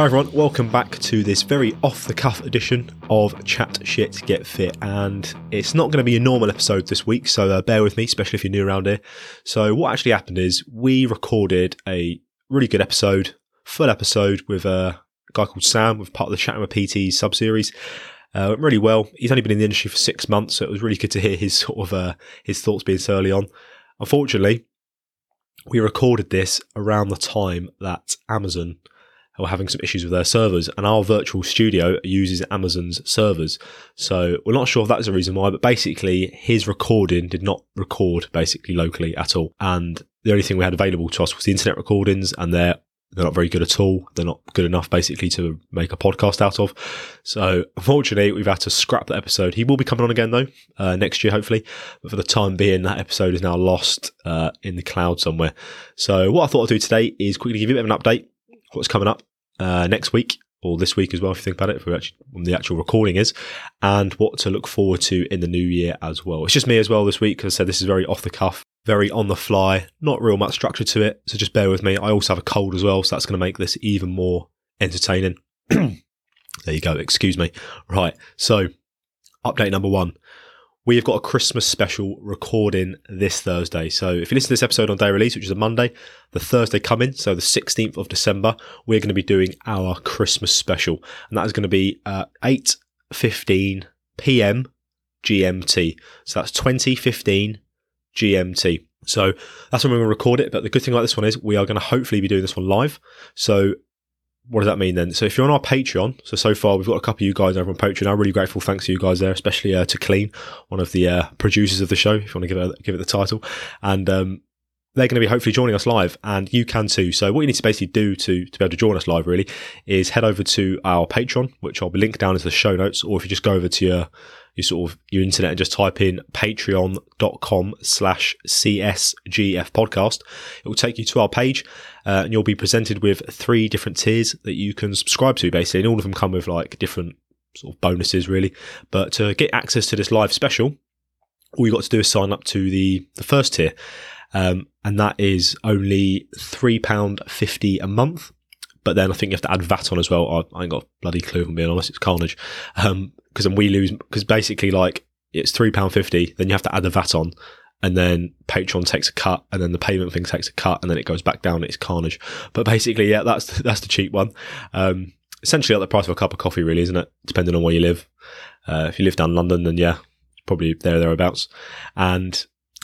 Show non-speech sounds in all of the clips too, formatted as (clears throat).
Hi everyone, welcome back to this very off the cuff edition of Chat Shit Get Fit. And it's not going to be a normal episode this week, so uh, bear with me, especially if you're new around here. So, what actually happened is we recorded a really good episode, full episode with a guy called Sam, with part of the Chatting with PT sub series. Uh, went really well. He's only been in the industry for six months, so it was really good to hear his sort of uh, his thoughts being so early on. Unfortunately, we recorded this around the time that Amazon having some issues with their servers, and our virtual studio uses Amazon's servers. So we're not sure if that's the reason why, but basically his recording did not record basically locally at all. And the only thing we had available to us was the internet recordings, and they're they're not very good at all. They're not good enough, basically, to make a podcast out of. So, unfortunately, we've had to scrap that episode. He will be coming on again, though, uh, next year, hopefully. But for the time being, that episode is now lost uh, in the cloud somewhere. So, what I thought I'd do today is quickly give you a bit of an update, what's coming up, uh, next week or this week as well, if you think about it, for actually, when the actual recording is, and what to look forward to in the new year as well. It's just me as well this week, because I said this is very off the cuff, very on the fly, not real much structure to it. So just bear with me. I also have a cold as well, so that's going to make this even more entertaining. (clears throat) there you go. Excuse me. Right. So, update number one we have got a Christmas special recording this Thursday. So if you listen to this episode on day release, which is a Monday, the Thursday coming, so the 16th of December, we're going to be doing our Christmas special. And that is going to be uh, 8.15 p.m. GMT. So that's 2015 GMT. So that's when we're going to record it. But the good thing about this one is we are going to hopefully be doing this one live. So what does that mean then? So if you're on our Patreon, so so far we've got a couple of you guys over on Patreon. I'm really grateful. Thanks to you guys there, especially uh, to Clean, one of the uh, producers of the show. If you want to give it give it the title, and um, they're going to be hopefully joining us live, and you can too. So what you need to basically do to to be able to join us live really is head over to our Patreon, which I'll be linked down into the show notes, or if you just go over to your you sort of your internet and just type in patreon.com slash csgf podcast it will take you to our page uh, and you'll be presented with three different tiers that you can subscribe to basically and all of them come with like different sort of bonuses really but to get access to this live special all you got to do is sign up to the the first tier um, and that is only £3.50 a month but then I think you have to add VAT on as well. I, I ain't got a bloody clue, if I'm being honest. It's carnage. Um, because then we lose, because basically, like, it's £3.50, then you have to add the VAT on, and then Patreon takes a cut, and then the payment thing takes a cut, and then it goes back down. It's carnage. But basically, yeah, that's (laughs) that's the cheap one. Um, essentially, at the price of a cup of coffee, really, isn't it? Depending on where you live. Uh, if you live down London, then yeah, probably there thereabouts. And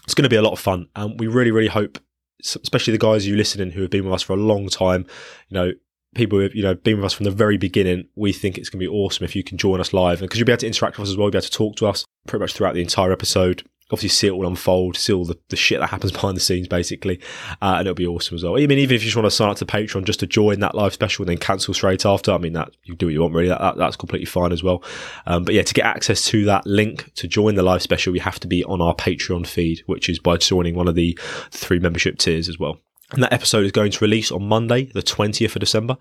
it's going to be a lot of fun. And we really, really hope, especially the guys you listening who have been with us for a long time, you know, people who've you know been with us from the very beginning, we think it's going to be awesome if you can join us live, and because you'll be able to interact with us as well, you'll be able to talk to us pretty much throughout the entire episode. Obviously, see it all unfold, see all the, the shit that happens (laughs) behind the scenes, basically, uh, and it'll be awesome as well. I mean, even if you just want to sign up to Patreon just to join that live special and then cancel straight after, I mean, that you do what you want, really. That, that that's completely fine as well. Um, but yeah, to get access to that link to join the live special, you have to be on our Patreon feed, which is by joining one of the three membership tiers as well. And that episode is going to release on Monday, the 20th of December.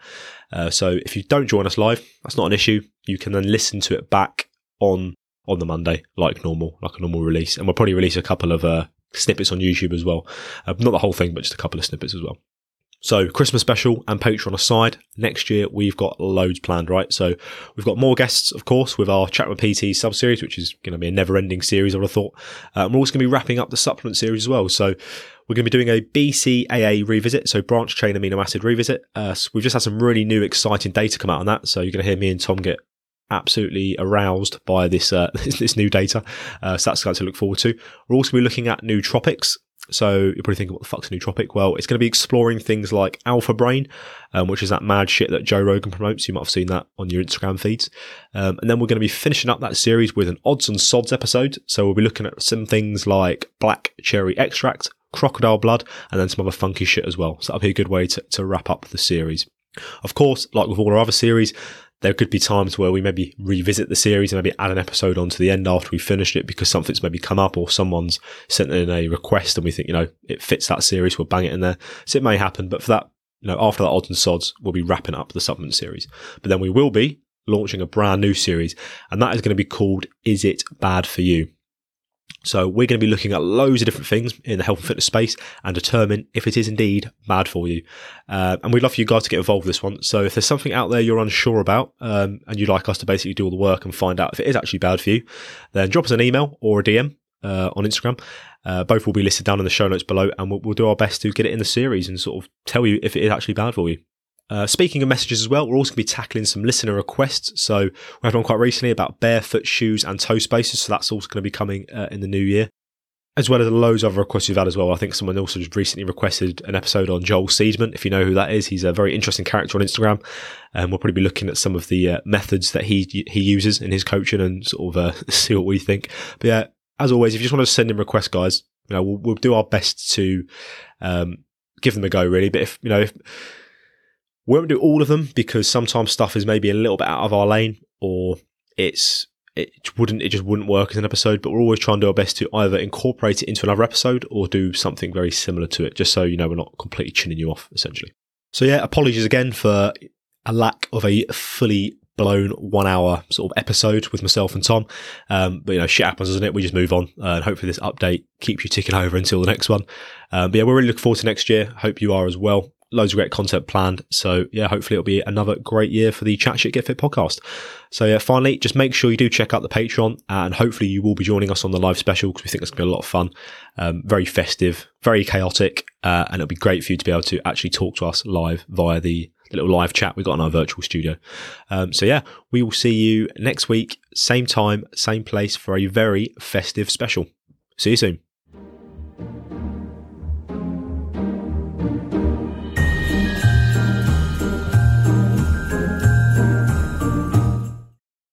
Uh, so if you don't join us live, that's not an issue. You can then listen to it back on on the Monday, like normal, like a normal release. And we'll probably release a couple of uh, snippets on YouTube as well. Uh, not the whole thing, but just a couple of snippets as well. So Christmas special and Patreon aside, next year we've got loads planned, right? So we've got more guests, of course, with our Chat with PT sub series, which is going to be a never ending series, I would have thought. Uh, we're also going to be wrapping up the supplement series as well. So we're going to be doing a BCAA revisit, so branch chain amino acid revisit. Uh, so we've just had some really new, exciting data come out on that. So you're going to hear me and Tom get absolutely aroused by this uh, (laughs) this new data. Uh, so that's going to look forward to. We're also going to be looking at nootropics. So you're probably thinking, what the fuck's a nootropic? Well, it's going to be exploring things like Alpha Brain, um, which is that mad shit that Joe Rogan promotes. You might have seen that on your Instagram feeds. Um, and then we're going to be finishing up that series with an odds and sods episode. So we'll be looking at some things like black cherry extract, crocodile blood, and then some other funky shit as well. So that'll be a good way to, to wrap up the series. Of course, like with all our other series, there could be times where we maybe revisit the series and maybe add an episode on to the end after we finished it because something's maybe come up or someone's sent in a request and we think, you know, it fits that series, we'll bang it in there. So it may happen, but for that, you know, after that odds and sods, we'll be wrapping up the supplement series. But then we will be launching a brand new series and that is going to be called Is It Bad For You? So we're going to be looking at loads of different things in the health and fitness space and determine if it is indeed bad for you. Uh, and we'd love for you guys to get involved with this one. So if there's something out there you're unsure about um, and you'd like us to basically do all the work and find out if it is actually bad for you, then drop us an email or a DM uh, on Instagram. Uh, both will be listed down in the show notes below, and we'll, we'll, do our best to get it in the series and sort of tell you if it is actually bad for you. Uh, speaking of messages as well, we're also going to be tackling some listener requests. So we had one quite recently about barefoot shoes and toe spacers. So that's also going to be coming uh, in the new year, as well as loads of other requests we've had as well. I think someone also just recently requested an episode on Joel Seedman. If you know who that is, he's a very interesting character on Instagram, and we'll probably be looking at some of the uh, methods that he he uses in his coaching and sort of uh, (laughs) see what we think. But yeah, as always, if you just want to send in requests, guys, you know we'll, we'll do our best to um, give them a go. Really, but if you know if we won't do all of them because sometimes stuff is maybe a little bit out of our lane or it's it wouldn't it just wouldn't work as an episode but we're always trying to do our best to either incorporate it into another episode or do something very similar to it just so you know we're not completely chinning you off essentially so yeah apologies again for a lack of a fully blown one hour sort of episode with myself and Tom. Um, but you know, shit happens, doesn't it? We just move on. Uh, and hopefully this update keeps you ticking over until the next one. Um, but yeah, we're really looking forward to next year. Hope you are as well loads of great content planned. So yeah, hopefully it'll be another great year for the Chat Shit Get Fit podcast. So yeah, finally, just make sure you do check out the Patreon and hopefully you will be joining us on the live special because we think it's going to be a lot of fun. Um, very festive, very chaotic, uh, and it'll be great for you to be able to actually talk to us live via the, little live chat we've got in our virtual studio. Um, so yeah, we will see you next week, same time, same place for a very festive special. See you soon.